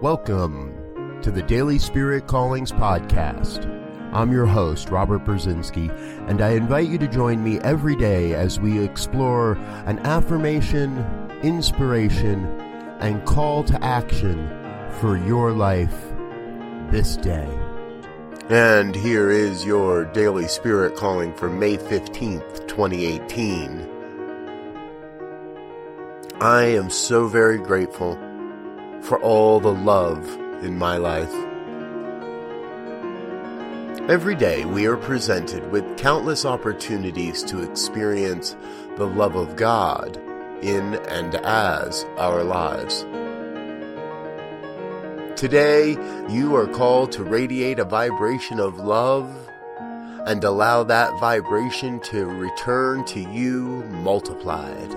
Welcome to the Daily Spirit Callings Podcast. I'm your host, Robert Brzezinski, and I invite you to join me every day as we explore an affirmation, inspiration, and call to action for your life this day. And here is your Daily Spirit Calling for May 15th, 2018. I am so very grateful for all the love in my life. Every day we are presented with countless opportunities to experience the love of God in and as our lives. Today, you are called to radiate a vibration of love and allow that vibration to return to you multiplied.